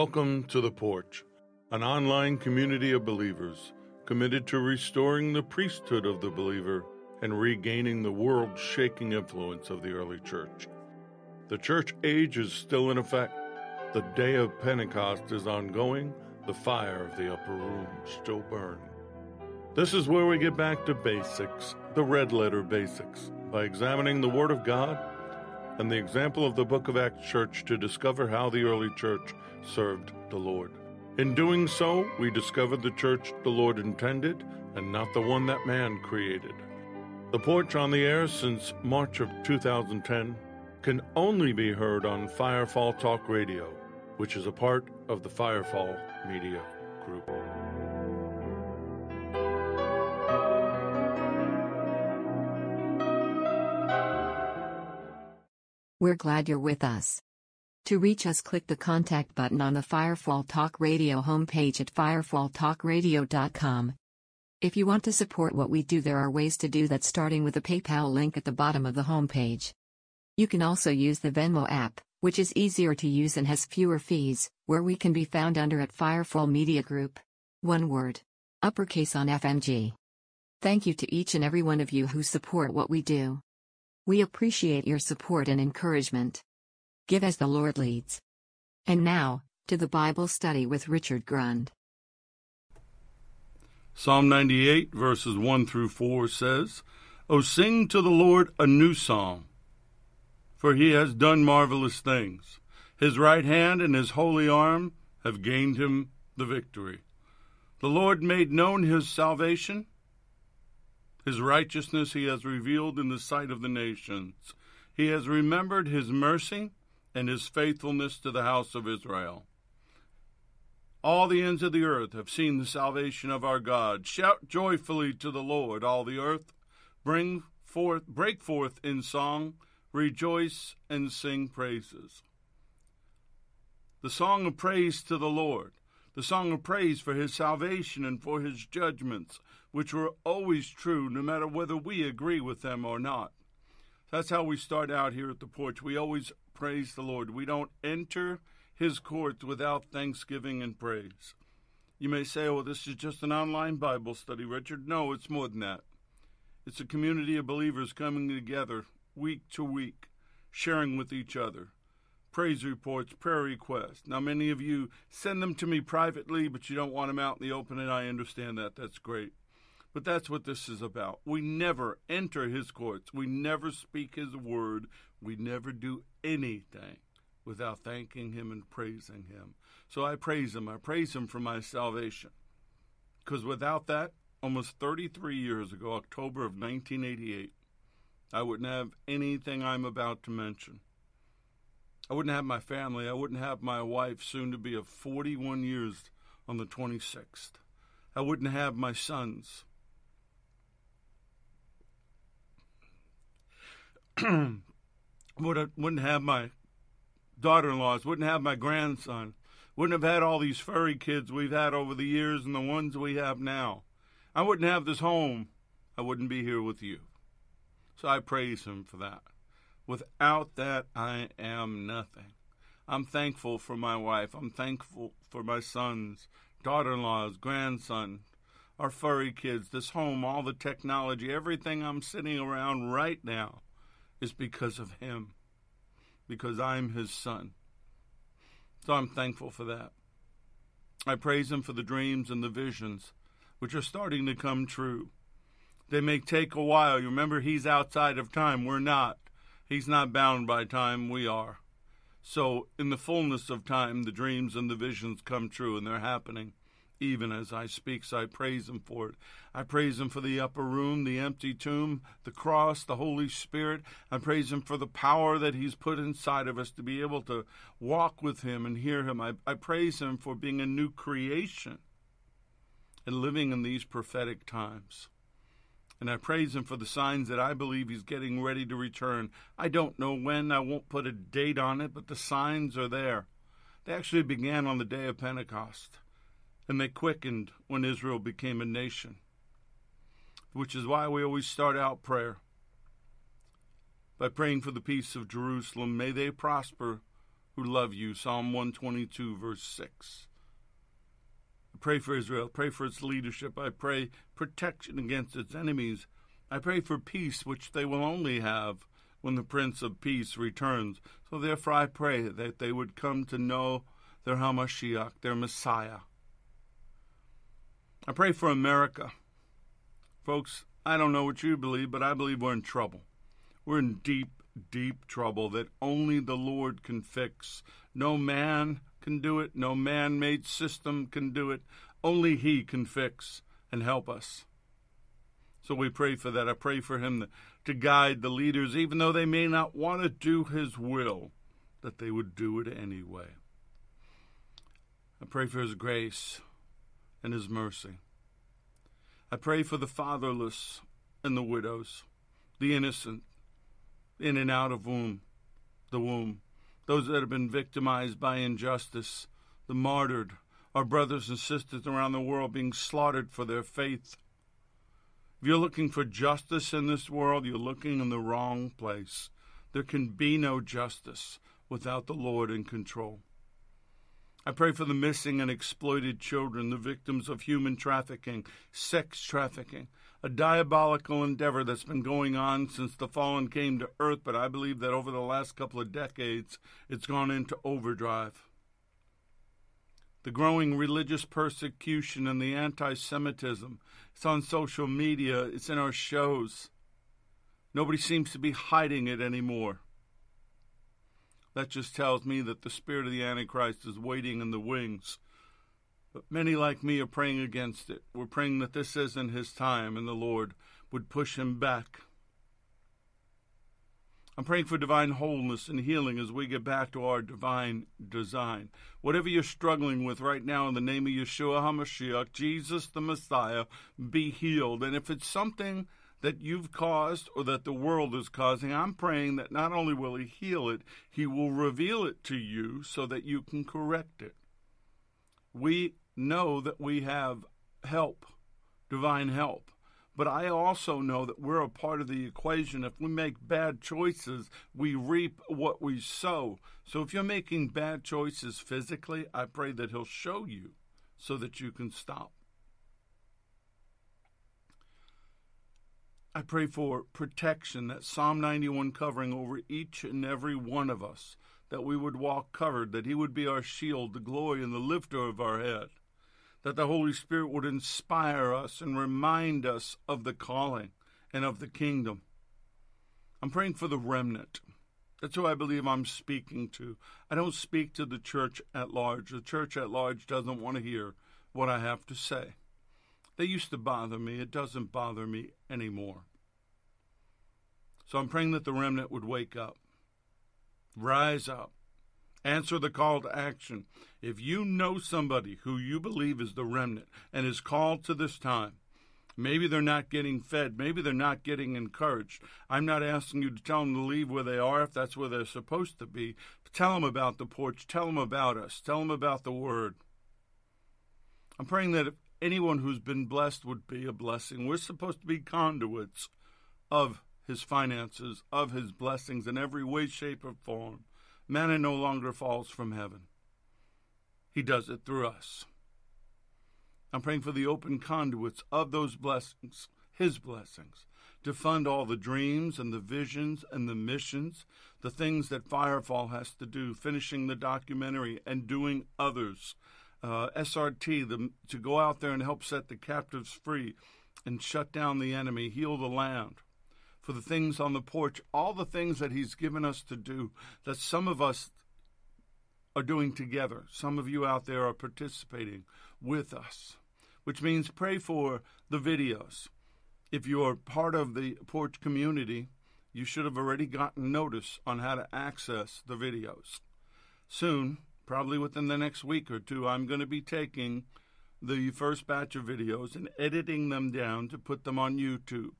Welcome to The Porch, an online community of believers committed to restoring the priesthood of the believer and regaining the world shaking influence of the early church. The church age is still in effect. The day of Pentecost is ongoing. The fire of the upper room still burns. This is where we get back to basics, the red letter basics, by examining the Word of God and the example of the Book of Acts Church to discover how the early church served the Lord. In doing so, we discover the church the Lord intended and not the one that man created. The porch on the air since March of 2010 can only be heard on Firefall Talk Radio, which is a part of the Firefall Media Group. We're glad you're with us. To reach us, click the contact button on the Firefall Talk Radio homepage at firefalltalkradio.com. If you want to support what we do, there are ways to do that, starting with the PayPal link at the bottom of the homepage. You can also use the Venmo app, which is easier to use and has fewer fees, where we can be found under at Firefall Media Group. One word. Uppercase on FMG. Thank you to each and every one of you who support what we do. We appreciate your support and encouragement. Give as the Lord leads. And now, to the Bible study with Richard Grund. Psalm 98, verses 1 through 4 says, O sing to the Lord a new song, for he has done marvelous things. His right hand and his holy arm have gained him the victory. The Lord made known his salvation. His righteousness he has revealed in the sight of the nations. He has remembered his mercy and his faithfulness to the house of Israel. All the ends of the earth have seen the salvation of our God. Shout joyfully to the Lord, all the earth. Bring forth, break forth in song, rejoice and sing praises. The song of praise to the Lord, the song of praise for his salvation and for his judgments, which were always true no matter whether we agree with them or not. That's how we start out here at the porch. We always praise the Lord. We don't enter his courts without thanksgiving and praise. You may say, oh, this is just an online Bible study, Richard. No, it's more than that. It's a community of believers coming together week to week, sharing with each other. Praise reports, prayer requests. Now, many of you send them to me privately, but you don't want them out in the open, and I understand that. That's great. But that's what this is about. We never enter his courts. We never speak his word. We never do anything without thanking him and praising him. So I praise him. I praise him for my salvation. Because without that, almost 33 years ago, October of 1988, I wouldn't have anything I'm about to mention. I wouldn't have my family. I wouldn't have my wife, soon to be of 41 years on the 26th. I wouldn't have my sons. would wouldn't have my daughter-in-laws, wouldn't have my grandson, wouldn't have had all these furry kids we've had over the years and the ones we have now. I wouldn't have this home. I wouldn't be here with you. So I praise him for that. Without that, I am nothing. I'm thankful for my wife. I'm thankful for my sons, daughter in laws, grandson, our furry kids, this home, all the technology, everything I'm sitting around right now is because of him, because I'm his son. So I'm thankful for that. I praise him for the dreams and the visions which are starting to come true. They may take a while. You remember, he's outside of time. We're not. He's not bound by time. We are. So, in the fullness of time, the dreams and the visions come true, and they're happening even as I speak. So I praise Him for it. I praise Him for the upper room, the empty tomb, the cross, the Holy Spirit. I praise Him for the power that He's put inside of us to be able to walk with Him and hear Him. I, I praise Him for being a new creation and living in these prophetic times. And I praise Him for the signs that I believe He's getting ready to return. I don't know when, I won't put a date on it, but the signs are there. They actually began on the day of Pentecost and they quickened when Israel became a nation, which is why we always start out prayer by praying for the peace of Jerusalem. May they prosper who love you. Psalm 122, verse 6. I pray for Israel. Pray for its leadership. I pray protection against its enemies. I pray for peace, which they will only have when the Prince of Peace returns. So therefore I pray that they would come to know their Hamashiach, their Messiah. I pray for America. Folks, I don't know what you believe, but I believe we're in trouble. We're in deep, deep trouble that only the Lord can fix. No man can do it, no man made system can do it. Only He can fix and help us. So we pray for that. I pray for Him to guide the leaders, even though they may not want to do His will, that they would do it anyway. I pray for His grace and His mercy. I pray for the fatherless and the widows, the innocent, in and out of womb, the womb, those that have been victimized by injustice, the martyred, our brothers and sisters around the world being slaughtered for their faith. If you're looking for justice in this world, you're looking in the wrong place. There can be no justice without the Lord in control. I pray for the missing and exploited children, the victims of human trafficking, sex trafficking, a diabolical endeavor that's been going on since the fallen came to earth, but I believe that over the last couple of decades it's gone into overdrive. The growing religious persecution and the anti Semitism. It's on social media, it's in our shows. Nobody seems to be hiding it anymore. That just tells me that the spirit of the Antichrist is waiting in the wings. But many like me are praying against it. We're praying that this isn't his time and the Lord would push him back. I'm praying for divine wholeness and healing as we get back to our divine design. Whatever you're struggling with right now, in the name of Yeshua HaMashiach, Jesus the Messiah, be healed. And if it's something that you've caused or that the world is causing, I'm praying that not only will He heal it, He will reveal it to you so that you can correct it. We know that we have help, divine help. But I also know that we're a part of the equation. If we make bad choices, we reap what we sow. So if you're making bad choices physically, I pray that He'll show you so that you can stop. I pray for protection, that Psalm 91 covering over each and every one of us, that we would walk covered, that He would be our shield, the glory, and the lifter of our head, that the Holy Spirit would inspire us and remind us of the calling and of the kingdom. I'm praying for the remnant. That's who I believe I'm speaking to. I don't speak to the church at large. The church at large doesn't want to hear what I have to say. They used to bother me. It doesn't bother me anymore. So I'm praying that the remnant would wake up, rise up, answer the call to action. If you know somebody who you believe is the remnant and is called to this time, maybe they're not getting fed, maybe they're not getting encouraged. I'm not asking you to tell them to leave where they are if that's where they're supposed to be. Tell them about the porch, tell them about us, tell them about the word. I'm praying that anyone who's been blessed would be a blessing. We're supposed to be conduits of his finances, of his blessings in every way, shape, or form. Manna no longer falls from heaven. He does it through us. I'm praying for the open conduits of those blessings, his blessings, to fund all the dreams and the visions and the missions, the things that Firefall has to do, finishing the documentary and doing others uh, SRT the, to go out there and help set the captives free and shut down the enemy, heal the land, for the things on the porch, all the things that He's given us to do that some of us are doing together. Some of you out there are participating with us, which means pray for the videos. If you're part of the porch community, you should have already gotten notice on how to access the videos. Soon, probably within the next week or two, I'm going to be taking the first batch of videos and editing them down to put them on YouTube.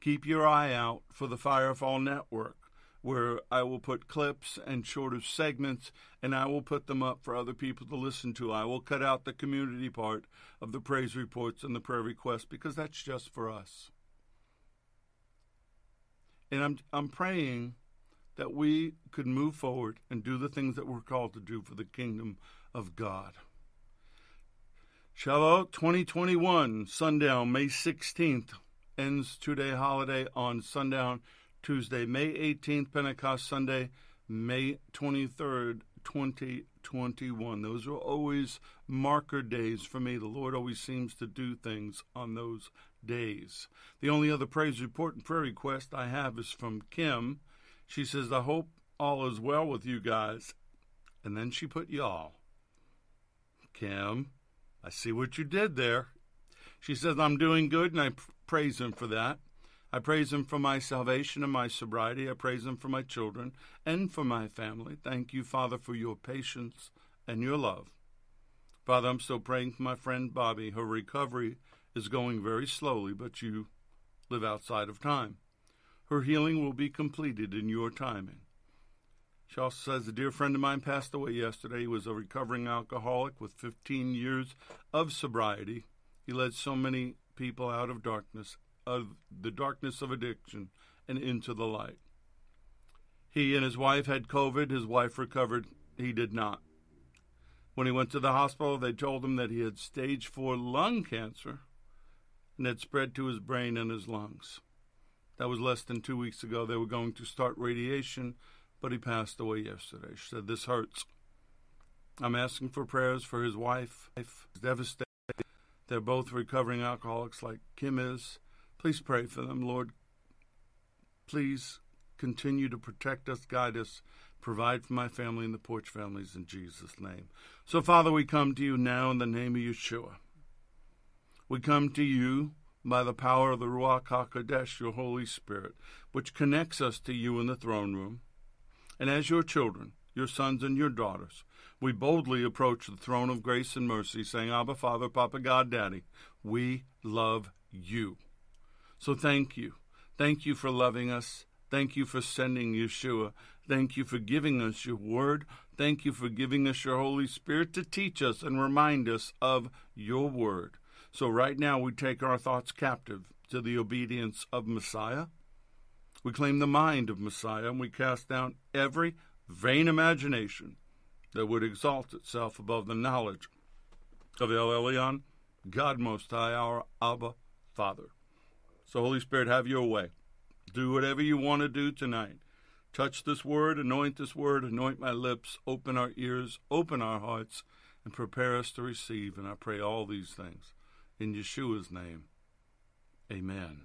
Keep your eye out for the Firefall Network, where I will put clips and shorter segments and I will put them up for other people to listen to. I will cut out the community part of the praise reports and the prayer requests because that's just for us. And I'm, I'm praying that we could move forward and do the things that we're called to do for the kingdom of God. Shavuot 2021, sundown, May 16th, ends two-day holiday on sundown Tuesday, May 18th, Pentecost Sunday, May 23rd, 2021. Those are always marker days for me. The Lord always seems to do things on those days. The only other praise report and prayer request I have is from Kim. She says, I hope all is well with you guys. And then she put y'all. Kim, I see what you did there. She says, I'm doing good, and I praise Him for that. I praise Him for my salvation and my sobriety. I praise Him for my children and for my family. Thank you, Father, for your patience and your love. Father, I'm still praying for my friend Bobby. Her recovery is going very slowly, but you live outside of time. Her healing will be completed in your timing. She also says a dear friend of mine passed away yesterday. He was a recovering alcoholic with 15 years of sobriety. He led so many people out of darkness, of the darkness of addiction, and into the light. He and his wife had COVID. His wife recovered. He did not. When he went to the hospital, they told him that he had stage four lung cancer and had spread to his brain and his lungs. That was less than two weeks ago. They were going to start radiation but he passed away yesterday. She said, This hurts. I'm asking for prayers for his wife. Devastated. They're both recovering alcoholics like Kim is. Please pray for them, Lord. Please continue to protect us, guide us, provide for my family and the Porch families in Jesus' name. So, Father, we come to you now in the name of Yeshua. We come to you by the power of the Ruach HaKodesh, your Holy Spirit, which connects us to you in the throne room. And as your children, your sons and your daughters, we boldly approach the throne of grace and mercy, saying, Abba, Father, Papa, God, Daddy, we love you. So thank you. Thank you for loving us. Thank you for sending Yeshua. Thank you for giving us your word. Thank you for giving us your Holy Spirit to teach us and remind us of your word. So right now we take our thoughts captive to the obedience of Messiah we claim the mind of Messiah, and we cast down every vain imagination that would exalt itself above the knowledge of El Elyon, God Most High, our Abba Father. So, Holy Spirit, have your way. Do whatever you want to do tonight. Touch this word, anoint this word, anoint my lips, open our ears, open our hearts, and prepare us to receive. And I pray all these things in Yeshua's name. Amen.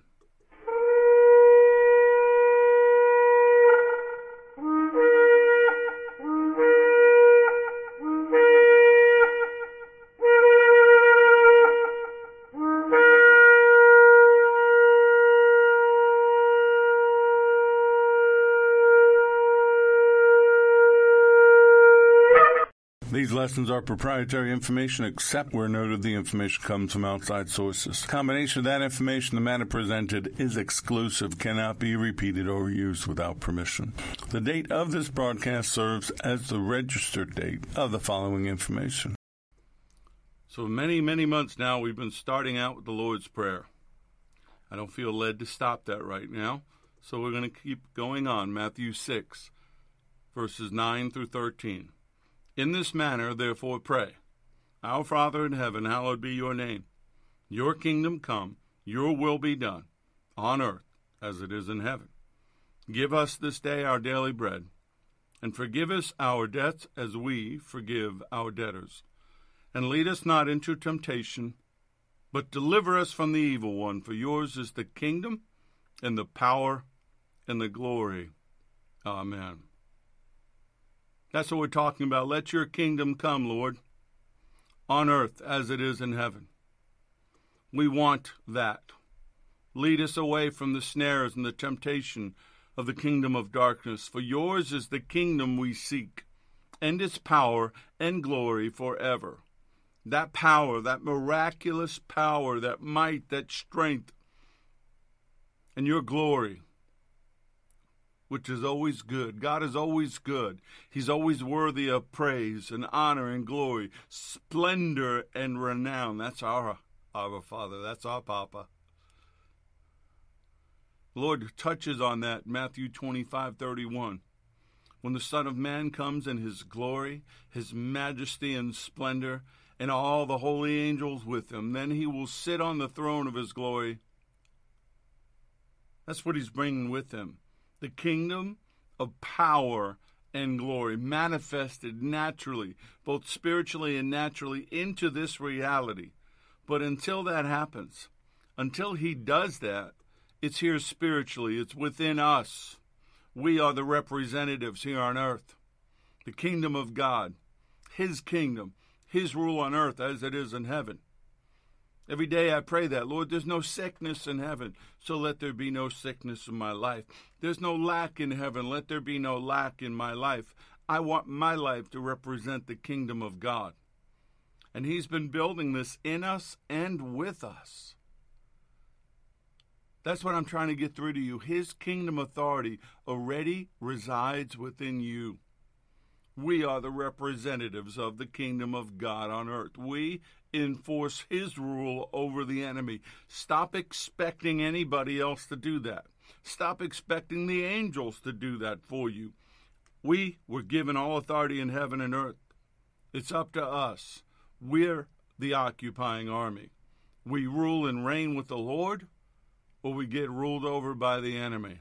Lessons are proprietary information except where noted the information comes from outside sources. Combination of that information, the matter presented is exclusive, cannot be repeated or used without permission. The date of this broadcast serves as the registered date of the following information. So many, many months now, we've been starting out with the Lord's Prayer. I don't feel led to stop that right now, so we're going to keep going on. Matthew 6, verses 9 through 13. In this manner, therefore, pray Our Father in heaven, hallowed be your name. Your kingdom come, your will be done, on earth as it is in heaven. Give us this day our daily bread, and forgive us our debts as we forgive our debtors. And lead us not into temptation, but deliver us from the evil one. For yours is the kingdom, and the power, and the glory. Amen. That's what we're talking about. Let your kingdom come, Lord, on earth as it is in heaven. We want that. Lead us away from the snares and the temptation of the kingdom of darkness, for yours is the kingdom we seek, and its power and glory forever. That power, that miraculous power, that might, that strength, and your glory which is always good. God is always good. He's always worthy of praise and honor and glory, splendor and renown. That's our our Father. That's our Papa. Lord touches on that Matthew 25, 31. when the Son of Man comes in his glory, his majesty and splendor, and all the holy angels with him. Then he will sit on the throne of his glory. That's what he's bringing with him the kingdom of power and glory manifested naturally, both spiritually and naturally, into this reality. But until that happens, until he does that, it's here spiritually, it's within us. We are the representatives here on earth. The kingdom of God, his kingdom, his rule on earth as it is in heaven. Every day I pray that, Lord, there's no sickness in heaven, so let there be no sickness in my life. There's no lack in heaven, let there be no lack in my life. I want my life to represent the kingdom of God. And He's been building this in us and with us. That's what I'm trying to get through to you. His kingdom authority already resides within you. We are the representatives of the kingdom of God on earth. We enforce his rule over the enemy. Stop expecting anybody else to do that. Stop expecting the angels to do that for you. We were given all authority in heaven and earth. It's up to us. We're the occupying army. We rule and reign with the Lord, or we get ruled over by the enemy.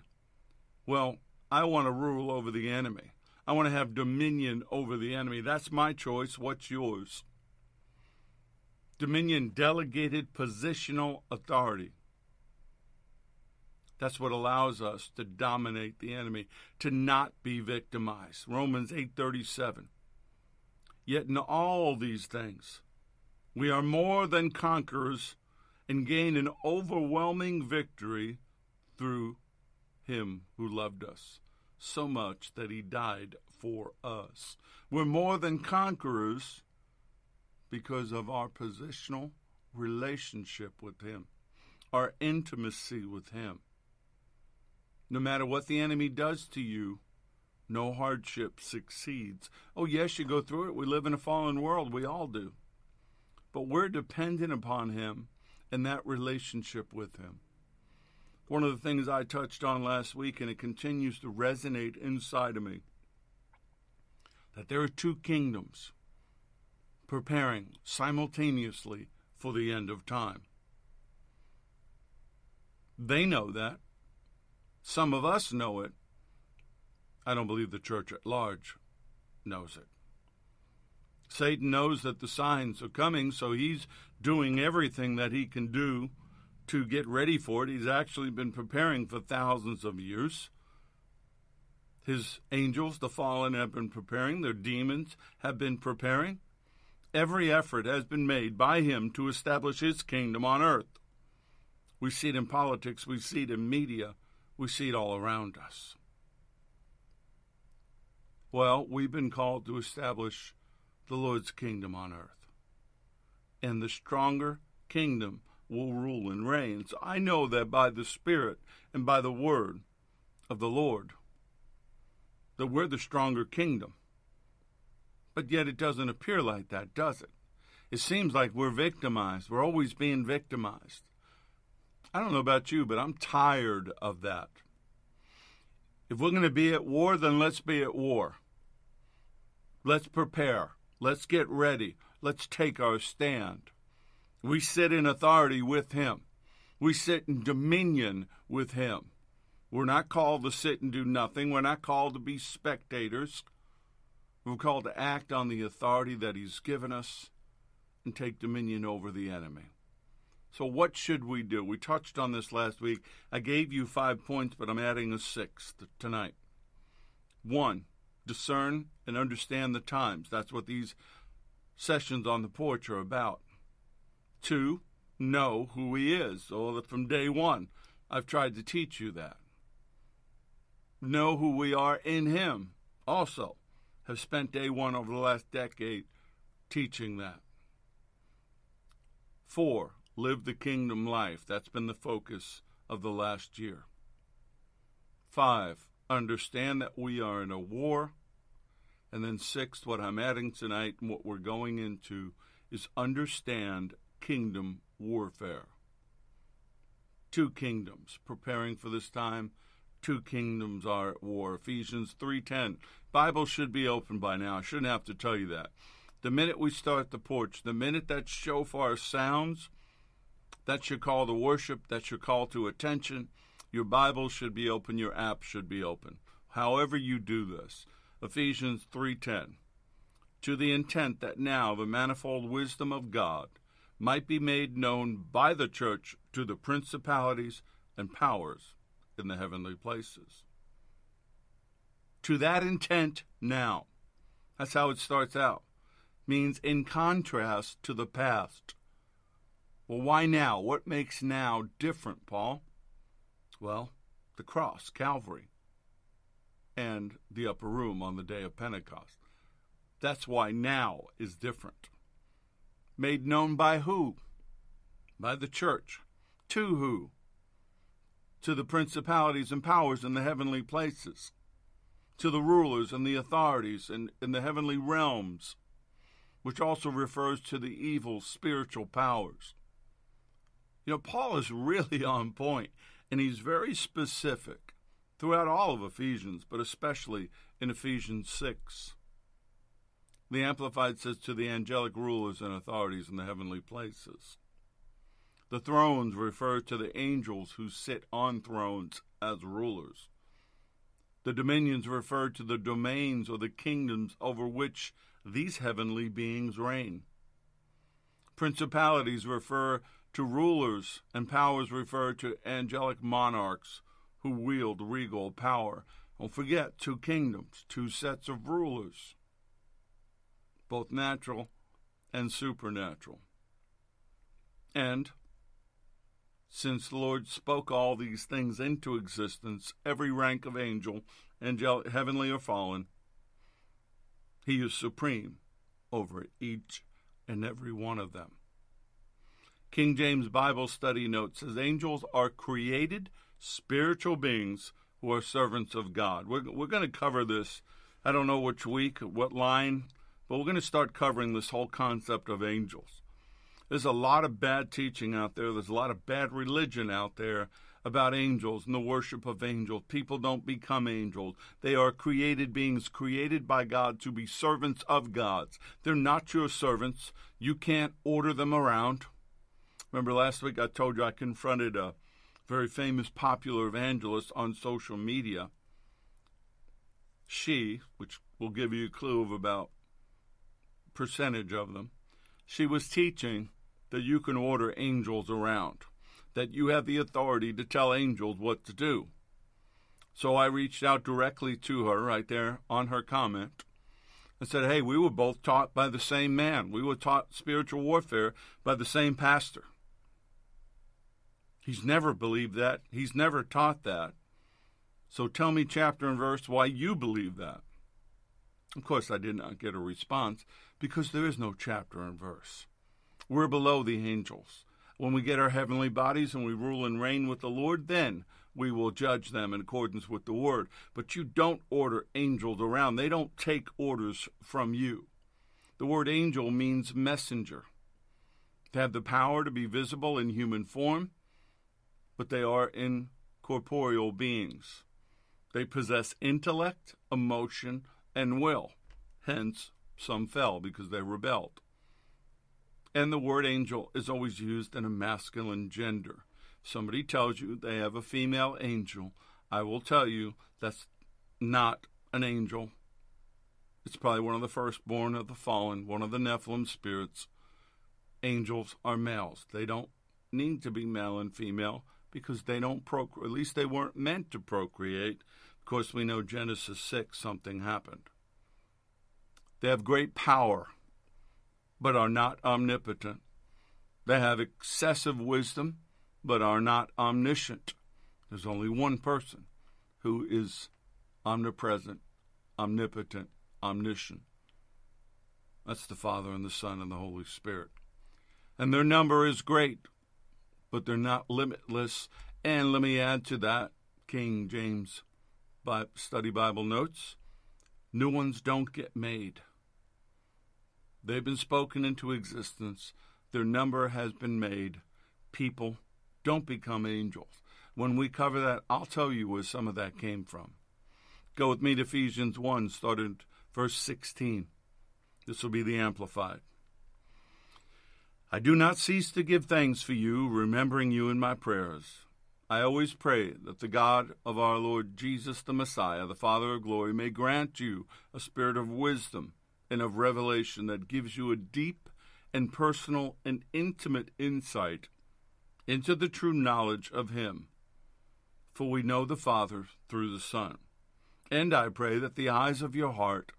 Well, I want to rule over the enemy. I want to have dominion over the enemy. That's my choice. What's yours? Dominion, delegated positional authority. That's what allows us to dominate the enemy, to not be victimized. Romans 8:37. Yet in all these things, we are more than conquerors and gain an overwhelming victory through him who loved us so much that he died for us. We're more than conquerors because of our positional relationship with Him, our intimacy with Him. No matter what the enemy does to you, no hardship succeeds. Oh, yes, you go through it. We live in a fallen world. We all do. But we're dependent upon Him and that relationship with Him. One of the things I touched on last week, and it continues to resonate inside of me, that there are two kingdoms preparing simultaneously for the end of time. They know that. Some of us know it. I don't believe the church at large knows it. Satan knows that the signs are coming, so he's doing everything that he can do to get ready for it. He's actually been preparing for thousands of years. His angels, the fallen, have been preparing, their demons have been preparing. Every effort has been made by him to establish his kingdom on earth. We see it in politics, we see it in media, we see it all around us. Well, we've been called to establish the Lord's kingdom on earth. And the stronger kingdom will rule and reign. So I know that by the Spirit and by the word of the Lord, that we're the stronger kingdom. But yet it doesn't appear like that, does it? It seems like we're victimized. We're always being victimized. I don't know about you, but I'm tired of that. If we're going to be at war, then let's be at war. Let's prepare. Let's get ready. Let's take our stand. We sit in authority with Him. We sit in dominion with Him. We're not called to sit and do nothing. We're not called to be spectators. We're called to act on the authority that He's given us and take dominion over the enemy. So, what should we do? We touched on this last week. I gave you five points, but I'm adding a sixth tonight. One, discern and understand the times. That's what these sessions on the porch are about. Two, know who He is. So, from day one, I've tried to teach you that. Know who we are in Him also have spent day one over the last decade teaching that. Four, live the kingdom life. That's been the focus of the last year. Five, understand that we are in a war. And then sixth, what I'm adding tonight and what we're going into is understand kingdom warfare. Two kingdoms preparing for this time, two kingdoms are at war. Ephesians 3:10. Bible should be open by now. I shouldn't have to tell you that. The minute we start the porch, the minute that shofar sounds, that's your call to worship, that's your call to attention. Your Bible should be open, your app should be open. However you do this. Ephesians 3:10. To the intent that now the manifold wisdom of God might be made known by the church to the principalities and powers in the heavenly places. To that intent now. That's how it starts out. Means in contrast to the past. Well, why now? What makes now different, Paul? Well, the cross, Calvary, and the upper room on the day of Pentecost. That's why now is different. Made known by who? By the church. To who? To the principalities and powers in the heavenly places. To the rulers and the authorities in, in the heavenly realms, which also refers to the evil spiritual powers. You know, Paul is really on point, and he's very specific throughout all of Ephesians, but especially in Ephesians 6. The Amplified says to the angelic rulers and authorities in the heavenly places. The thrones refer to the angels who sit on thrones as rulers. The dominions refer to the domains or the kingdoms over which these heavenly beings reign. Principalities refer to rulers, and powers refer to angelic monarchs who wield regal power. Don't forget, two kingdoms, two sets of rulers both natural and supernatural. And since the Lord spoke all these things into existence, every rank of angel, angelic, heavenly or fallen, he is supreme over each and every one of them. King James Bible Study notes says angels are created spiritual beings who are servants of God. We're, we're going to cover this, I don't know which week, what line, but we're going to start covering this whole concept of angels. There's a lot of bad teaching out there, there's a lot of bad religion out there about angels and the worship of angels. People don't become angels. They are created beings created by God to be servants of God's. They're not your servants. You can't order them around. Remember last week I told you I confronted a very famous popular evangelist on social media. She, which will give you a clue of about percentage of them, she was teaching that you can order angels around, that you have the authority to tell angels what to do. So I reached out directly to her right there on her comment and said, Hey, we were both taught by the same man. We were taught spiritual warfare by the same pastor. He's never believed that. He's never taught that. So tell me, chapter and verse, why you believe that. Of course, I did not get a response because there is no chapter and verse. We're below the angels. When we get our heavenly bodies and we rule and reign with the Lord, then we will judge them in accordance with the word. But you don't order angels around, they don't take orders from you. The word angel means messenger. They have the power to be visible in human form, but they are incorporeal beings. They possess intellect, emotion, and will. Hence, some fell because they rebelled. And the word angel is always used in a masculine gender. Somebody tells you they have a female angel. I will tell you that's not an angel. It's probably one of the firstborn of the fallen, one of the Nephilim spirits. Angels are males. They don't need to be male and female because they don't procreate. At least they weren't meant to procreate. Of course, we know Genesis 6, something happened. They have great power, but are not omnipotent. They have excessive wisdom, but are not omniscient. There's only one person who is omnipresent, omnipotent, omniscient. That's the Father and the Son and the Holy Spirit. And their number is great, but they're not limitless. And let me add to that King James Study Bible Notes new ones don't get made. They've been spoken into existence. Their number has been made. People don't become angels. When we cover that, I'll tell you where some of that came from. Go with me to Ephesians 1, started verse 16. This will be the Amplified. I do not cease to give thanks for you, remembering you in my prayers. I always pray that the God of our Lord Jesus the Messiah, the Father of glory, may grant you a spirit of wisdom and of revelation that gives you a deep and personal and intimate insight into the true knowledge of Him. For we know the Father through the Son. And I pray that the eyes of your heart,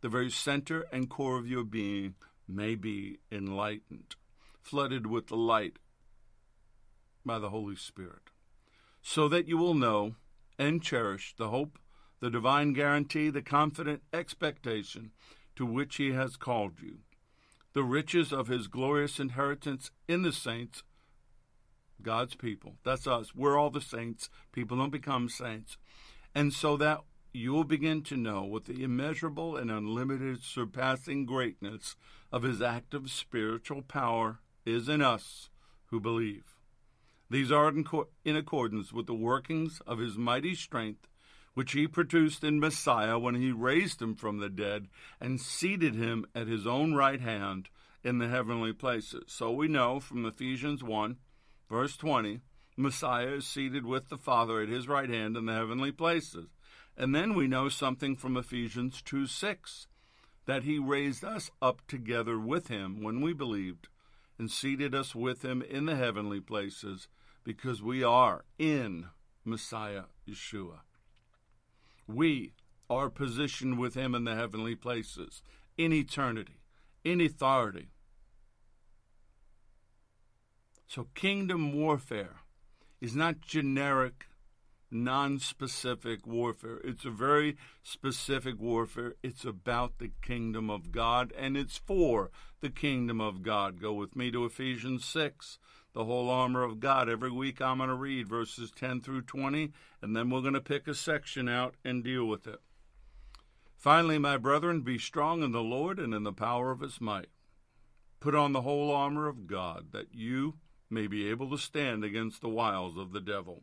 the very center and core of your being, may be enlightened, flooded with the light by the Holy Spirit, so that you will know and cherish the hope, the divine guarantee, the confident expectation to which He has called you, the riches of His glorious inheritance in the saints, God's people. That's us. We're all the saints. People don't become saints. And so that you will begin to know what the immeasurable and unlimited surpassing greatness of His active spiritual power is in us who believe. These are in, co- in accordance with the workings of His mighty strength which he produced in Messiah when he raised him from the dead and seated him at his own right hand in the heavenly places. So we know from Ephesians 1, verse 20, Messiah is seated with the Father at his right hand in the heavenly places. And then we know something from Ephesians 2 6, that he raised us up together with him when we believed and seated us with him in the heavenly places because we are in Messiah Yeshua. We are positioned with Him in the heavenly places, in eternity, in authority. So, kingdom warfare is not generic, non specific warfare. It's a very specific warfare. It's about the kingdom of God, and it's for the kingdom of God. Go with me to Ephesians 6 the whole armor of God. Every week I'm going to read verses 10 through 20, and then we're going to pick a section out and deal with it. Finally, my brethren, be strong in the Lord and in the power of his might. Put on the whole armor of God, that you may be able to stand against the wiles of the devil.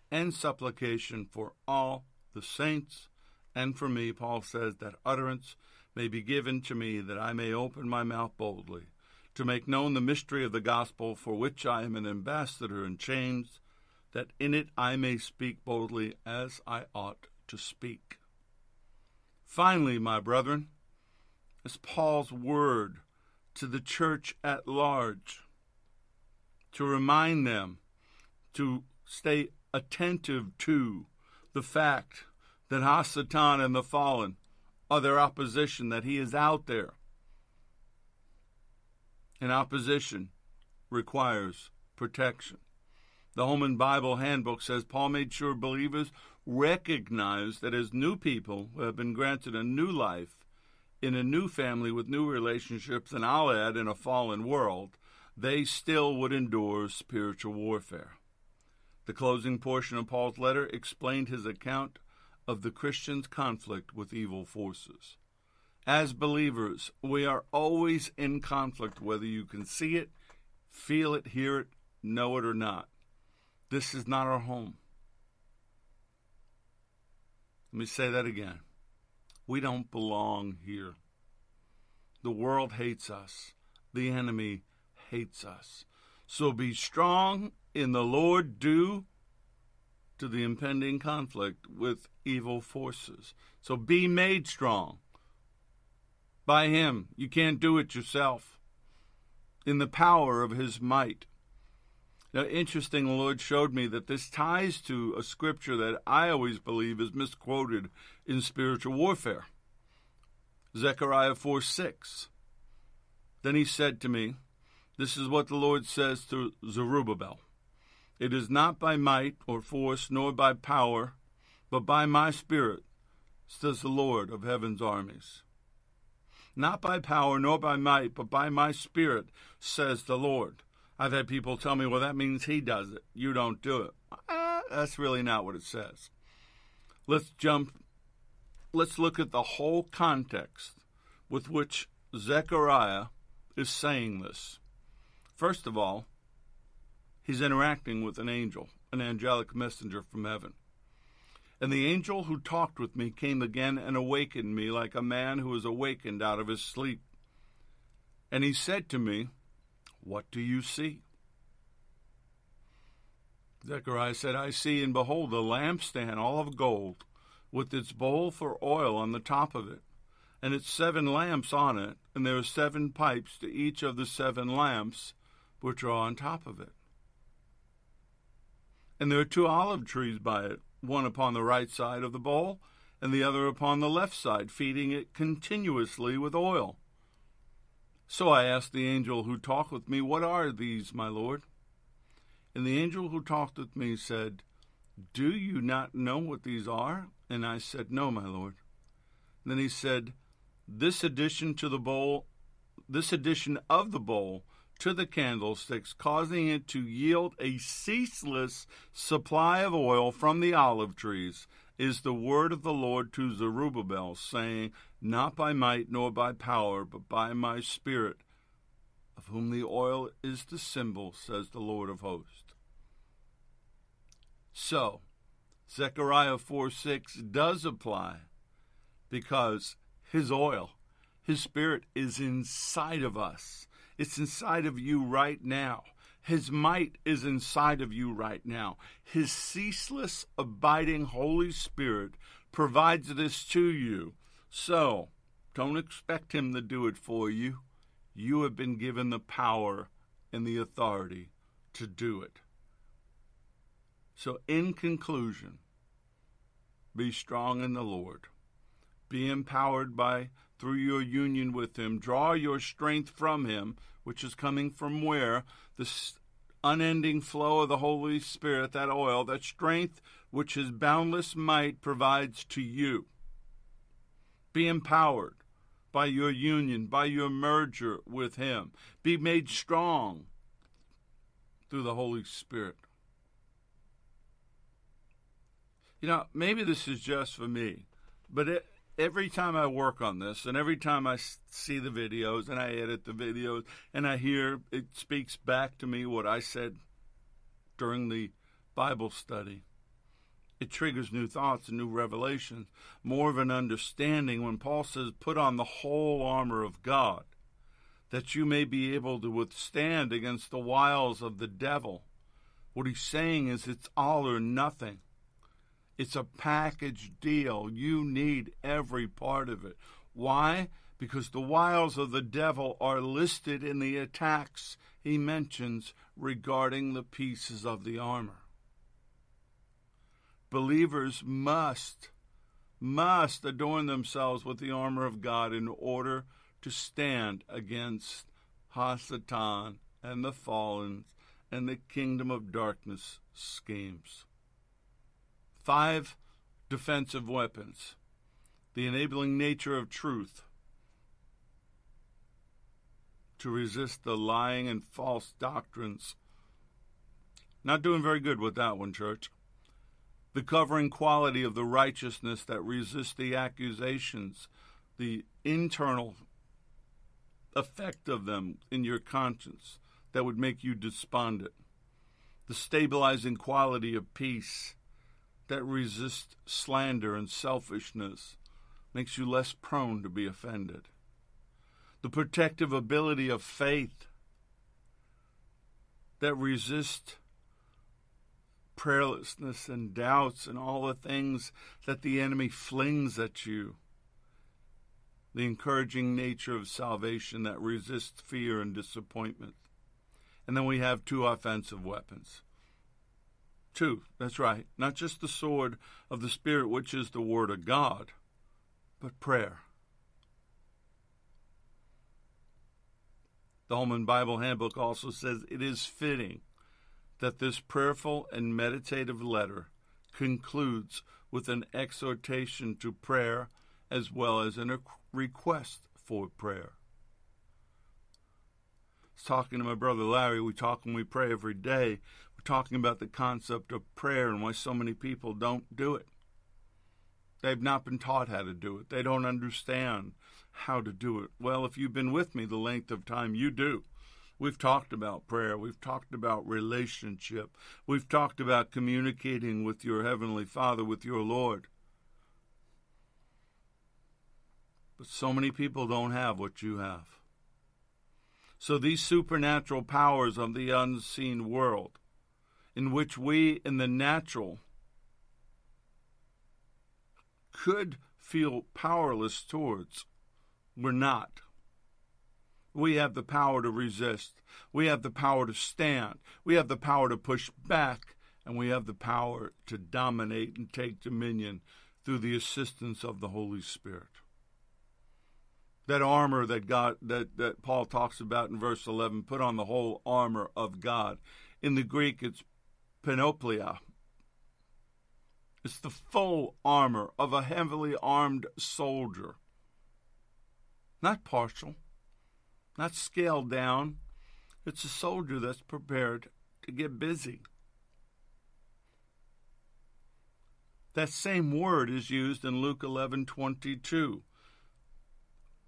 and supplication for all the saints, and for me, Paul says, that utterance may be given to me that I may open my mouth boldly, to make known the mystery of the gospel for which I am an ambassador in chains, that in it I may speak boldly as I ought to speak. Finally, my brethren, is Paul's word to the church at large to remind them to stay attentive to the fact that Hasatan and the fallen are their opposition, that he is out there. And opposition requires protection. The Holman Bible Handbook says Paul made sure believers recognize that as new people who have been granted a new life in a new family with new relationships, and I'll add in a fallen world, they still would endure spiritual warfare. The closing portion of Paul's letter explained his account of the Christian's conflict with evil forces. As believers, we are always in conflict, whether you can see it, feel it, hear it, know it, or not. This is not our home. Let me say that again. We don't belong here. The world hates us, the enemy hates us. So be strong in the Lord, do to the impending conflict with evil forces. So be made strong by Him. You can't do it yourself. In the power of His might. Now, interesting, the Lord showed me that this ties to a scripture that I always believe is misquoted in spiritual warfare Zechariah 4 6. Then he said to me, This is what the Lord says to Zerubbabel It is not by might or force, nor by power, but by my Spirit, says the Lord of heaven's armies. Not by power, nor by might, but by my Spirit, says the Lord. I've had people tell me, well, that means he does it. You don't do it. Uh, that's really not what it says. Let's jump. Let's look at the whole context with which Zechariah is saying this. First of all, he's interacting with an angel, an angelic messenger from heaven. And the angel who talked with me came again and awakened me like a man who is awakened out of his sleep. And he said to me, what do you see? Zechariah said, I see and behold a lampstand all of gold, with its bowl for oil on the top of it, and its seven lamps on it, and there are seven pipes to each of the seven lamps which are on top of it. And there are two olive trees by it, one upon the right side of the bowl, and the other upon the left side, feeding it continuously with oil. So I asked the angel who talked with me, What are these, my Lord? And the angel who talked with me said, Do you not know what these are? And I said, No, my Lord. And then he said, This addition to the bowl, this addition of the bowl to the candlesticks, causing it to yield a ceaseless supply of oil from the olive trees, is the word of the Lord to Zerubbabel, saying, Not by might nor by power, but by my Spirit, of whom the oil is the symbol, says the Lord of hosts. So, Zechariah 4 6 does apply because his oil, his Spirit, is inside of us. It's inside of you right now. His might is inside of you right now. His ceaseless, abiding Holy Spirit provides this to you. So, don't expect Him to do it for you. You have been given the power and the authority to do it. So, in conclusion, be strong in the Lord. Be empowered by through your union with him. Draw your strength from him which is coming from where? The unending flow of the Holy Spirit, that oil, that strength which his boundless might provides to you. Be empowered by your union, by your merger with him. Be made strong through the Holy Spirit. You know, maybe this is just for me, but it, every time I work on this and every time I see the videos and I edit the videos and I hear it speaks back to me what I said during the Bible study, it triggers new thoughts and new revelations, more of an understanding when Paul says, put on the whole armor of God, that you may be able to withstand against the wiles of the devil. What he's saying is it's all or nothing. It's a package deal. You need every part of it. Why? Because the wiles of the devil are listed in the attacks he mentions regarding the pieces of the armor. Believers must, must adorn themselves with the armor of God in order to stand against Hasatan and the fallen and the kingdom of darkness schemes five defensive weapons the enabling nature of truth to resist the lying and false doctrines. Not doing very good with that one, church. The covering quality of the righteousness that resists the accusations, the internal effect of them in your conscience that would make you despondent. The stabilizing quality of peace that resist slander and selfishness makes you less prone to be offended. The protective ability of faith that resist prayerlessness and doubts and all the things that the enemy flings at you. The encouraging nature of salvation that resists fear and disappointment. And then we have two offensive weapons. Two, that's right. Not just the sword of the Spirit, which is the Word of God, but prayer. The Holman Bible Handbook also says it is fitting that this prayerful and meditative letter concludes with an exhortation to prayer as well as a request for prayer. I was talking to my brother Larry. We talk and we pray every day. Talking about the concept of prayer and why so many people don't do it. They've not been taught how to do it. They don't understand how to do it. Well, if you've been with me the length of time, you do. We've talked about prayer. We've talked about relationship. We've talked about communicating with your Heavenly Father, with your Lord. But so many people don't have what you have. So these supernatural powers of the unseen world, in which we in the natural could feel powerless towards, we're not. We have the power to resist. We have the power to stand. We have the power to push back. And we have the power to dominate and take dominion through the assistance of the Holy Spirit. That armor that God that, that Paul talks about in verse eleven, put on the whole armor of God. In the Greek it's panoplia. It's the full armor of a heavily armed soldier. Not partial not scaled down. It's a soldier that's prepared to get busy. That same word is used in Luke 11:22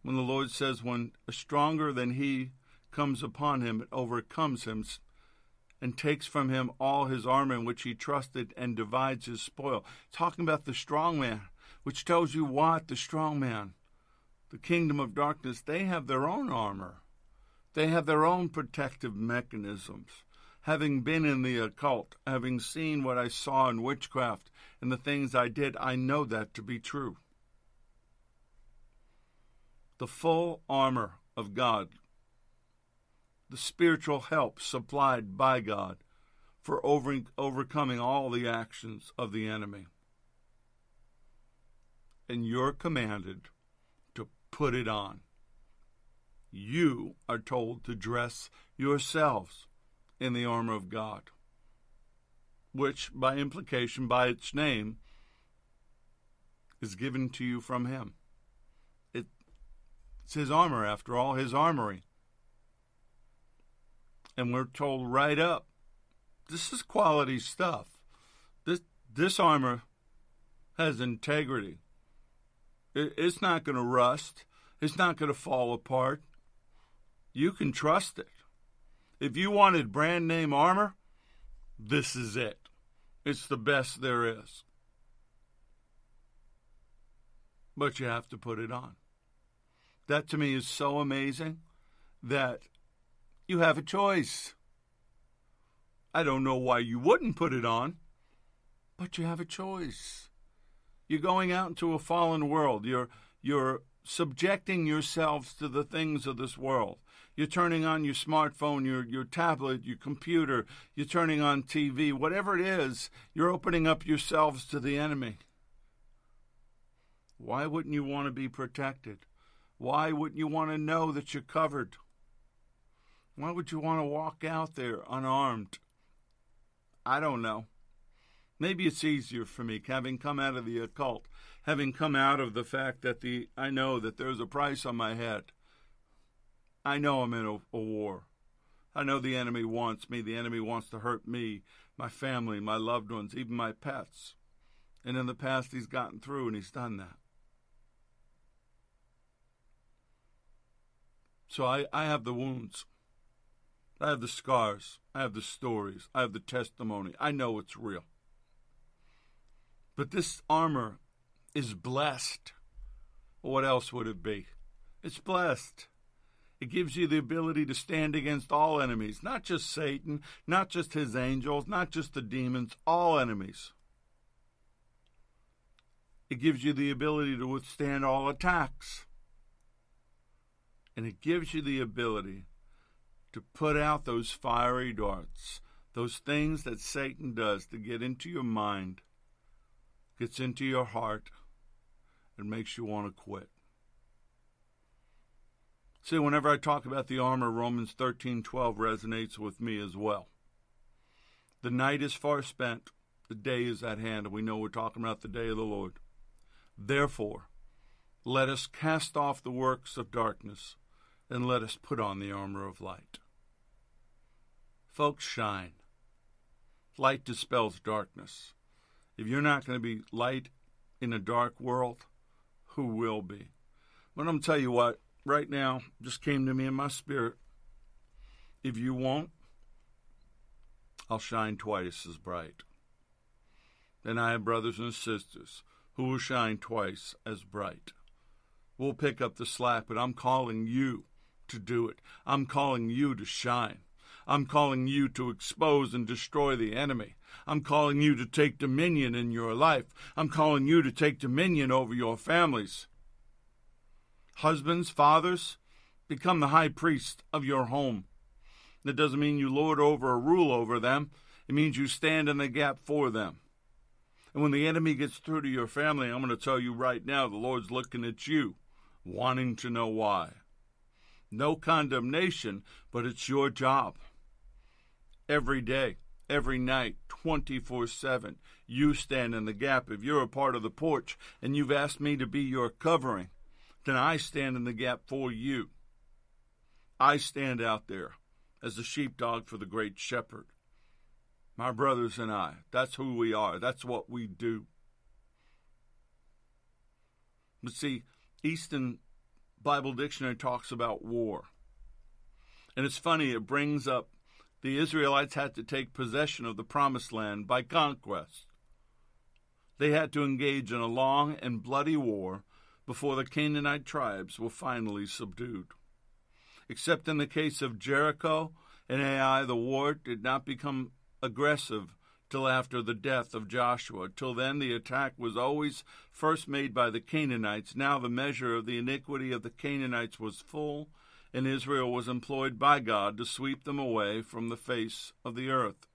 when the Lord says when a stronger than he comes upon him it overcomes him and takes from him all his armor in which he trusted and divides his spoil talking about the strong man which tells you what the strong man the kingdom of darkness, they have their own armor. They have their own protective mechanisms. Having been in the occult, having seen what I saw in witchcraft and the things I did, I know that to be true. The full armor of God, the spiritual help supplied by God for over, overcoming all the actions of the enemy. And you're commanded to put it on. You are told to dress yourselves in the armor of God, which, by implication, by its name, is given to you from Him. It, it's His armor, after all, His armory. And we're told right up this is quality stuff. This, this armor has integrity. It's not going to rust. It's not going to fall apart. You can trust it. If you wanted brand name armor, this is it. It's the best there is. But you have to put it on. That to me is so amazing that you have a choice. I don't know why you wouldn't put it on, but you have a choice. You're going out into a fallen world. You're you're subjecting yourselves to the things of this world. You're turning on your smartphone, your your tablet, your computer, you're turning on TV, whatever it is, you're opening up yourselves to the enemy. Why wouldn't you want to be protected? Why wouldn't you want to know that you're covered? Why would you want to walk out there unarmed? I don't know. Maybe it's easier for me, having come out of the occult, having come out of the fact that the I know that there's a price on my head. I know I'm in a, a war. I know the enemy wants me. The enemy wants to hurt me, my family, my loved ones, even my pets. And in the past, he's gotten through and he's done that. So I, I have the wounds. I have the scars. I have the stories. I have the testimony. I know it's real. But this armor is blessed. What else would it be? It's blessed. It gives you the ability to stand against all enemies, not just Satan, not just his angels, not just the demons, all enemies. It gives you the ability to withstand all attacks. And it gives you the ability to put out those fiery darts, those things that Satan does to get into your mind, gets into your heart, and makes you want to quit. See, whenever I talk about the armor, Romans 13:12 resonates with me as well. The night is far spent, the day is at hand, and we know we're talking about the day of the Lord. Therefore, let us cast off the works of darkness and let us put on the armor of light. Folks, shine. Light dispels darkness. If you're not going to be light in a dark world, who will be? But I'm tell you what, right now, just came to me in my spirit. If you won't, I'll shine twice as bright. Then I have brothers and sisters who will shine twice as bright. We'll pick up the slack, but I'm calling you to do it. I'm calling you to shine. I'm calling you to expose and destroy the enemy. I'm calling you to take dominion in your life. I'm calling you to take dominion over your families. Husbands, fathers, become the high priest of your home. That doesn't mean you lord over or rule over them. It means you stand in the gap for them. And when the enemy gets through to your family, I'm going to tell you right now, the Lord's looking at you, wanting to know why. No condemnation, but it's your job. Every day, every night, 24 7, you stand in the gap. If you're a part of the porch and you've asked me to be your covering, then I stand in the gap for you. I stand out there as the sheepdog for the great shepherd my brothers and I. That's who we are. That's what we do. But see, Easton Bible Dictionary talks about war. And it's funny, it brings up the Israelites had to take possession of the promised land by conquest. They had to engage in a long and bloody war before the Canaanite tribes were finally subdued. Except in the case of Jericho and Ai, the war did not become aggressive till after the death of Joshua. Till then, the attack was always first made by the Canaanites. Now, the measure of the iniquity of the Canaanites was full, and Israel was employed by God to sweep them away from the face of the earth.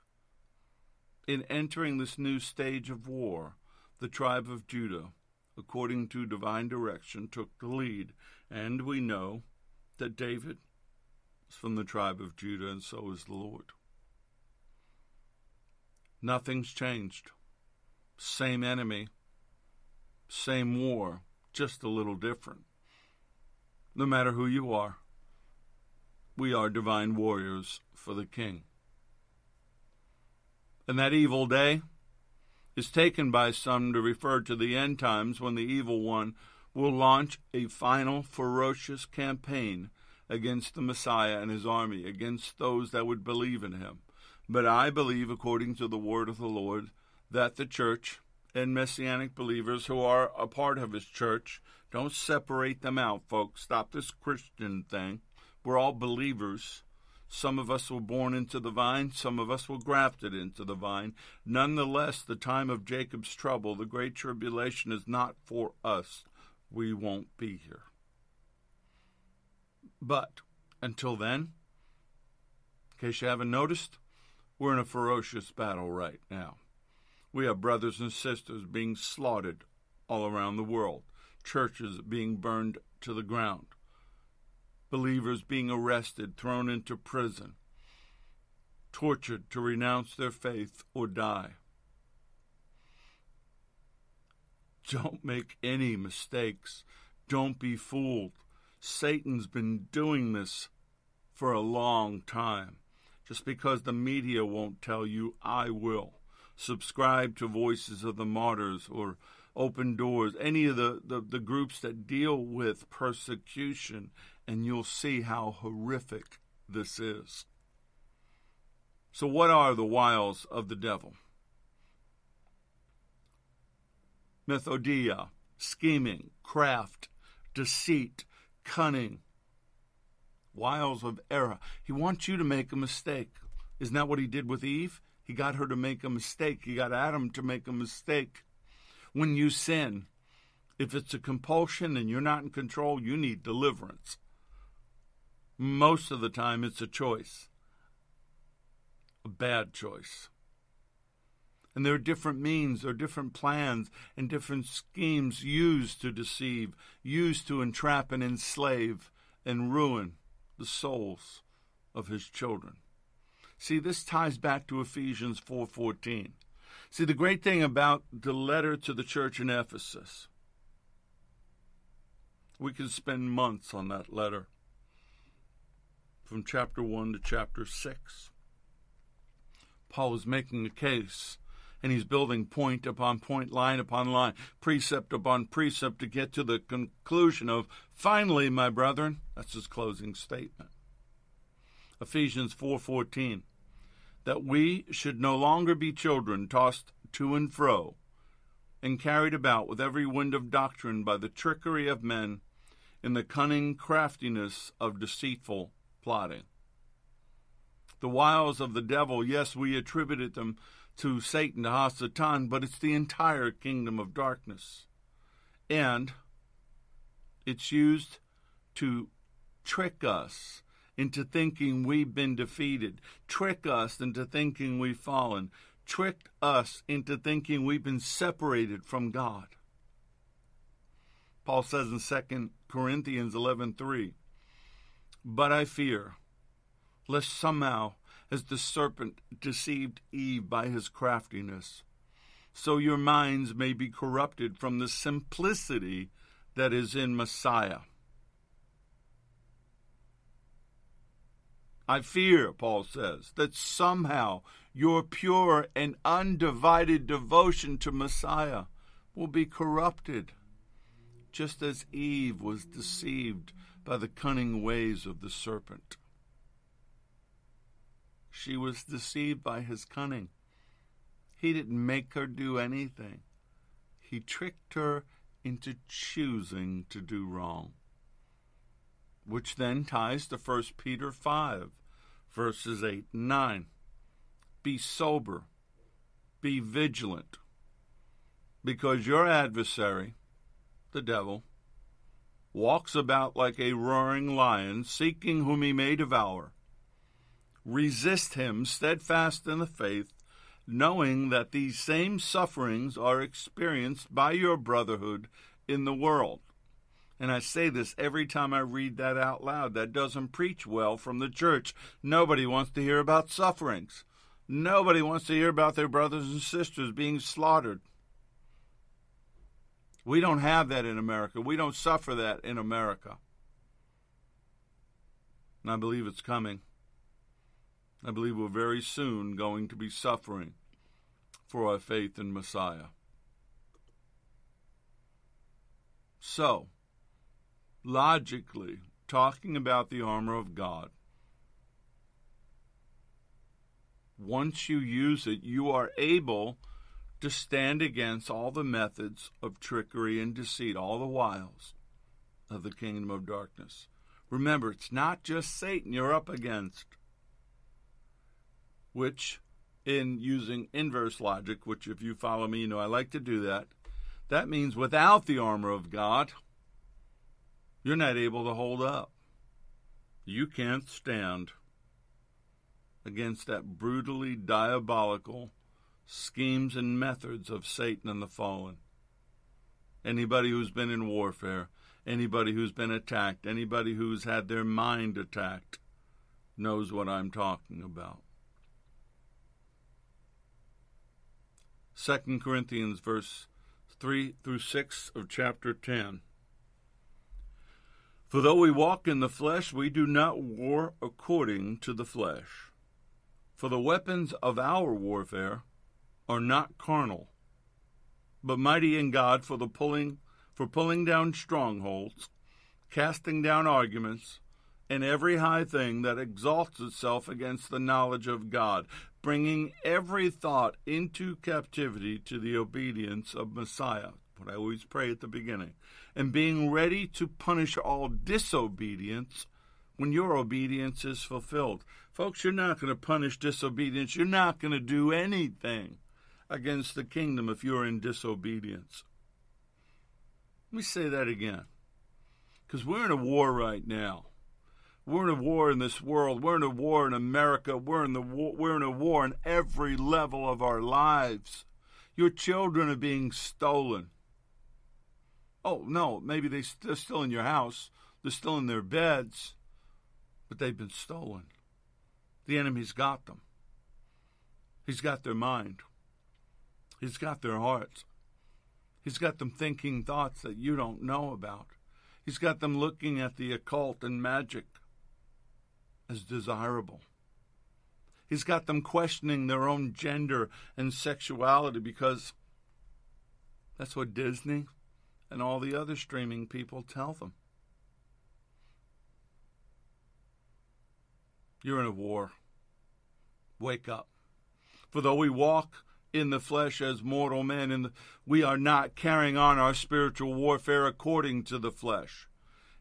In entering this new stage of war, the tribe of Judah, according to divine direction, took the lead, and we know that David is from the tribe of Judah, and so is the Lord. Nothing's changed. Same enemy, same war, just a little different. No matter who you are, we are divine warriors for the King. And that evil day is taken by some to refer to the end times when the evil one will launch a final ferocious campaign against the Messiah and his army, against those that would believe in him. But I believe, according to the word of the Lord, that the church and messianic believers who are a part of his church don't separate them out, folks. Stop this Christian thing. We're all believers. Some of us were born into the vine, some of us were grafted into the vine. Nonetheless, the time of Jacob's trouble, the great tribulation, is not for us. We won't be here. But until then, in case you haven't noticed, we're in a ferocious battle right now. We have brothers and sisters being slaughtered all around the world, churches being burned to the ground, believers being arrested, thrown into prison, tortured to renounce their faith or die. Don't make any mistakes. Don't be fooled. Satan's been doing this for a long time. Just because the media won't tell you, I will. Subscribe to Voices of the Martyrs or Open Doors, any of the, the, the groups that deal with persecution, and you'll see how horrific this is. So, what are the wiles of the devil? Methodia, scheming, craft, deceit, cunning, wiles of error. He wants you to make a mistake. Isn't that what he did with Eve? He got her to make a mistake. He got Adam to make a mistake. When you sin, if it's a compulsion and you're not in control, you need deliverance. Most of the time, it's a choice, a bad choice. And there are different means, there are different plans, and different schemes used to deceive, used to entrap and enslave and ruin the souls of his children. See, this ties back to Ephesians 4:14. See, the great thing about the letter to the church in Ephesus, we could spend months on that letter from chapter 1 to chapter 6. Paul is making a case and he's building point upon point, line upon line, precept upon precept to get to the conclusion of, finally, my brethren, that's his closing statement. Ephesians 4:14 that we should no longer be children tossed to and fro and carried about with every wind of doctrine by the trickery of men in the cunning craftiness of deceitful plotting. The wiles of the devil, yes, we attributed them to Satan, to Hasatan, but it's the entire kingdom of darkness. And it's used to trick us into thinking we've been defeated, trick us into thinking we've fallen, trick us into thinking we've been separated from God. Paul says in 2 Corinthians 11:3, "But I fear lest somehow as the serpent deceived Eve by his craftiness, so your minds may be corrupted from the simplicity that is in Messiah. I fear, Paul says, that somehow your pure and undivided devotion to Messiah will be corrupted, just as Eve was deceived by the cunning ways of the serpent. She was deceived by his cunning. He didn't make her do anything. He tricked her into choosing to do wrong. Which then ties to 1 Peter 5, verses 8 and 9. Be sober, be vigilant, because your adversary, the devil, walks about like a roaring lion, seeking whom he may devour resist him steadfast in the faith, knowing that these same sufferings are experienced by your brotherhood in the world. And I say this every time I read that out loud. That doesn't preach well from the church. Nobody wants to hear about sufferings. Nobody wants to hear about their brothers and sisters being slaughtered. We don't have that in America. We don't suffer that in America. And I believe it's coming. I believe we're very soon going to be suffering for our faith in Messiah. So, logically, talking about the armor of God, once you use it, you are able to stand against all the methods of trickery and deceit, all the wiles of the kingdom of darkness. Remember, it's not just Satan you're up against which in using inverse logic, which if you follow me, you know I like to do that, that means without the armor of God, you're not able to hold up. You can't stand against that brutally diabolical schemes and methods of Satan and the fallen. Anybody who's been in warfare, anybody who's been attacked, anybody who's had their mind attacked knows what I'm talking about. 2 Corinthians verse 3 through 6 of chapter 10. For though we walk in the flesh, we do not war according to the flesh. For the weapons of our warfare are not carnal, but mighty in God for the pulling for pulling down strongholds, casting down arguments, and every high thing that exalts itself against the knowledge of God, bringing every thought into captivity to the obedience of Messiah. What I always pray at the beginning. And being ready to punish all disobedience when your obedience is fulfilled. Folks, you're not going to punish disobedience. You're not going to do anything against the kingdom if you're in disobedience. Let me say that again. Because we're in a war right now. We're in a war in this world. We're in a war in America. We're in the war, we're in a war in every level of our lives. Your children are being stolen. Oh no, maybe they, they're still in your house. They're still in their beds, but they've been stolen. The enemy's got them. He's got their mind. He's got their hearts. He's got them thinking thoughts that you don't know about. He's got them looking at the occult and magic as desirable. He's got them questioning their own gender and sexuality because that's what Disney and all the other streaming people tell them. You're in a war. Wake up. For though we walk in the flesh as mortal men, and we are not carrying on our spiritual warfare according to the flesh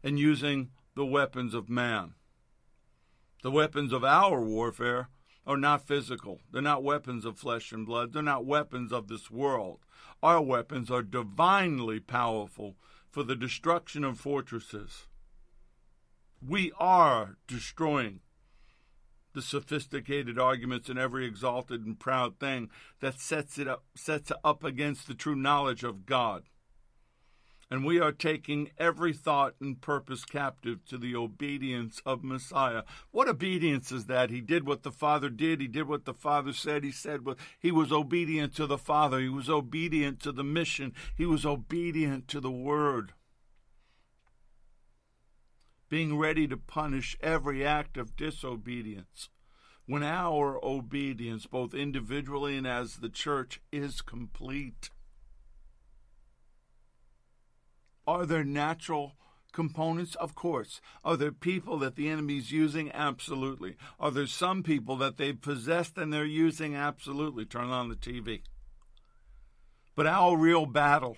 and using the weapons of man. The weapons of our warfare are not physical. They're not weapons of flesh and blood. They're not weapons of this world. Our weapons are divinely powerful for the destruction of fortresses. We are destroying the sophisticated arguments and every exalted and proud thing that sets it up sets it up against the true knowledge of God. And we are taking every thought and purpose captive to the obedience of Messiah. What obedience is that? He did what the Father did. He did what the Father said. He said what he was obedient to the Father. He was obedient to the mission. He was obedient to the Word being ready to punish every act of disobedience. When our obedience, both individually and as the church, is complete. Are there natural components? Of course. Are there people that the enemy's using? Absolutely. Are there some people that they've possessed and they're using? Absolutely. Turn on the TV. But our real battle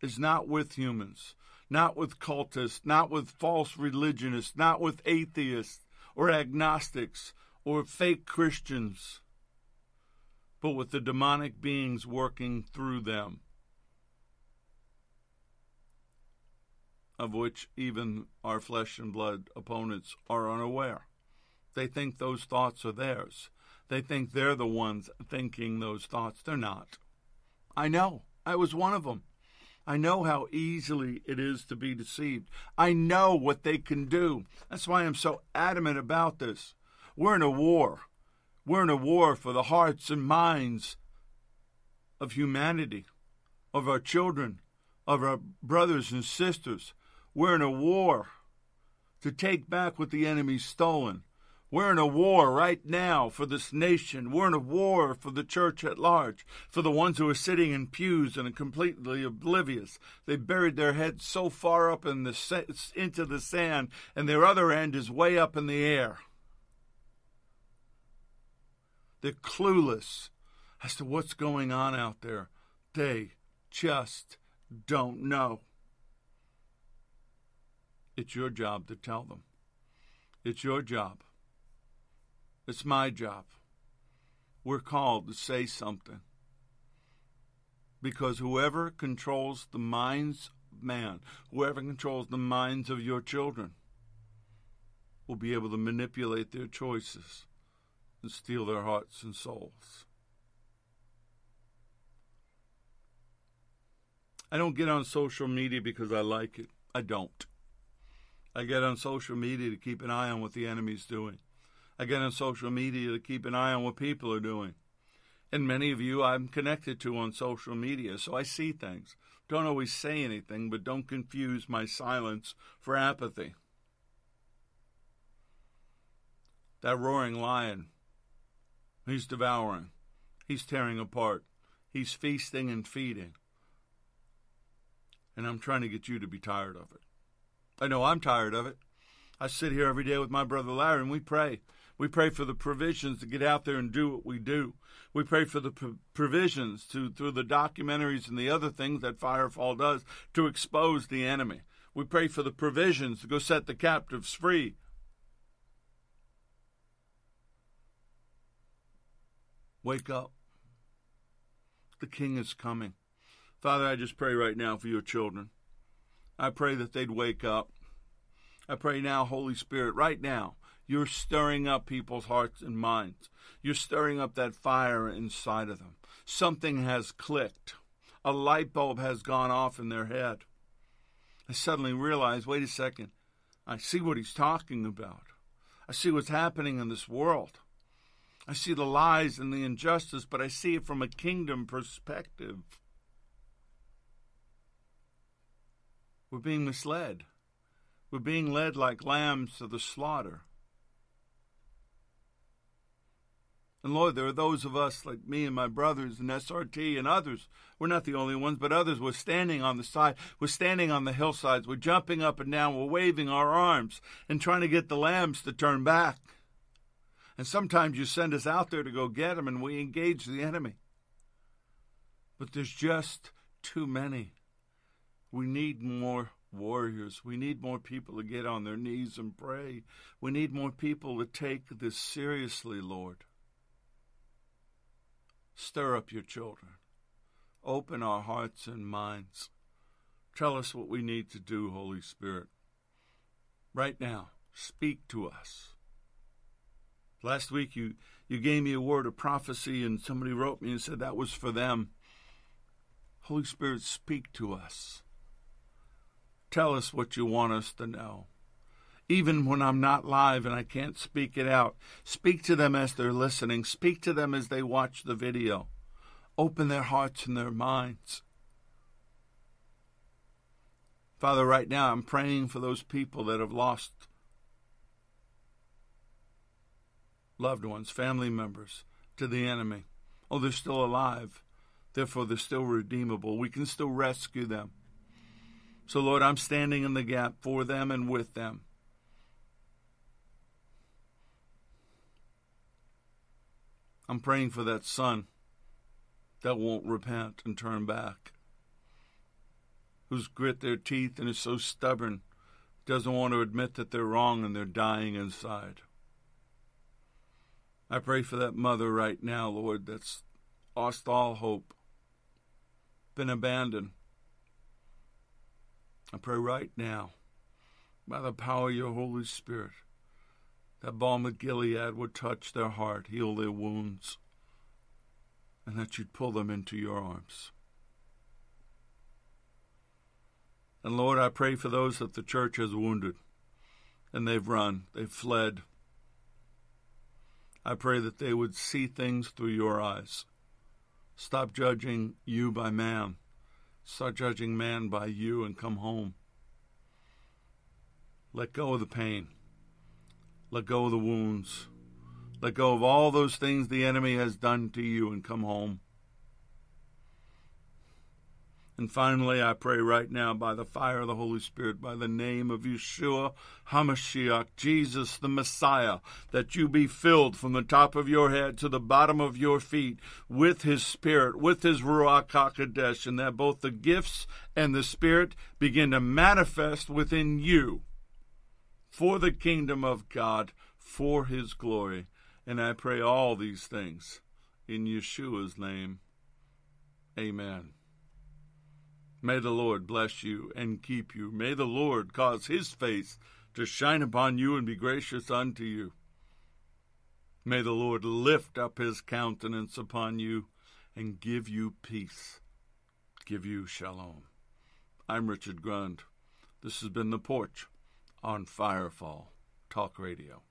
is not with humans not with cultists, not with false religionists, not with atheists or agnostics or fake Christians, but with the demonic beings working through them, of which even our flesh and blood opponents are unaware. They think those thoughts are theirs. They think they're the ones thinking those thoughts. They're not. I know. I was one of them. I know how easily it is to be deceived. I know what they can do. That's why I'm so adamant about this. We're in a war. We're in a war for the hearts and minds of humanity, of our children, of our brothers and sisters. We're in a war to take back what the enemy's stolen. We're in a war right now for this nation. We're in a war for the church at large, for the ones who are sitting in pews and are completely oblivious. They buried their heads so far up in the into the sand, and their other end is way up in the air. They're clueless as to what's going on out there. They just don't know. It's your job to tell them. It's your job. It's my job. We're called to say something. Because whoever controls the minds of man, whoever controls the minds of your children, will be able to manipulate their choices and steal their hearts and souls. I don't get on social media because I like it. I don't. I get on social media to keep an eye on what the enemy's doing. Get on social media to keep an eye on what people are doing. And many of you I'm connected to on social media, so I see things. Don't always say anything, but don't confuse my silence for apathy. That roaring lion, he's devouring, he's tearing apart, he's feasting and feeding. And I'm trying to get you to be tired of it. I know I'm tired of it. I sit here every day with my brother Larry and we pray. We pray for the provisions to get out there and do what we do. We pray for the provisions to, through the documentaries and the other things that Firefall does, to expose the enemy. We pray for the provisions to go set the captives free. Wake up. The King is coming. Father, I just pray right now for your children. I pray that they'd wake up. I pray now, Holy Spirit, right now, you're stirring up people's hearts and minds. You're stirring up that fire inside of them. Something has clicked. A light bulb has gone off in their head. I suddenly realize wait a second. I see what he's talking about. I see what's happening in this world. I see the lies and the injustice, but I see it from a kingdom perspective. We're being misled. We're being led like lambs to the slaughter. And Lord, there are those of us like me and my brothers and SRT and others. We're not the only ones, but others. We're standing on the side. We're standing on the hillsides. We're jumping up and down. We're waving our arms and trying to get the lambs to turn back. And sometimes you send us out there to go get them and we engage the enemy. But there's just too many. We need more warriors. We need more people to get on their knees and pray. We need more people to take this seriously, Lord. Stir up your children. Open our hearts and minds. Tell us what we need to do, Holy Spirit. Right now, speak to us. Last week you, you gave me a word of prophecy and somebody wrote me and said that was for them. Holy Spirit, speak to us. Tell us what you want us to know. Even when I'm not live and I can't speak it out, speak to them as they're listening. Speak to them as they watch the video. Open their hearts and their minds. Father, right now I'm praying for those people that have lost loved ones, family members to the enemy. Oh, they're still alive. Therefore, they're still redeemable. We can still rescue them. So, Lord, I'm standing in the gap for them and with them. I'm praying for that son that won't repent and turn back, who's grit their teeth and is so stubborn, doesn't want to admit that they're wrong and they're dying inside. I pray for that mother right now, Lord, that's lost all hope, been abandoned. I pray right now, by the power of your Holy Spirit, that balm of Gilead would touch their heart, heal their wounds, and that you'd pull them into your arms. And Lord, I pray for those that the church has wounded and they've run, they've fled. I pray that they would see things through your eyes. Stop judging you by man. Start judging man by you and come home. Let go of the pain. Let go of the wounds. Let go of all those things the enemy has done to you and come home. And finally, I pray right now by the fire of the Holy Spirit, by the name of Yeshua HaMashiach, Jesus the Messiah, that you be filled from the top of your head to the bottom of your feet with His Spirit, with His Ruach HaKodesh, and that both the gifts and the Spirit begin to manifest within you for the kingdom of God, for his glory. And I pray all these things in Yeshua's name. Amen. May the Lord bless you and keep you. May the Lord cause his face to shine upon you and be gracious unto you. May the Lord lift up his countenance upon you and give you peace, give you shalom. I'm Richard Grund. This has been The Porch on Firefall Talk Radio.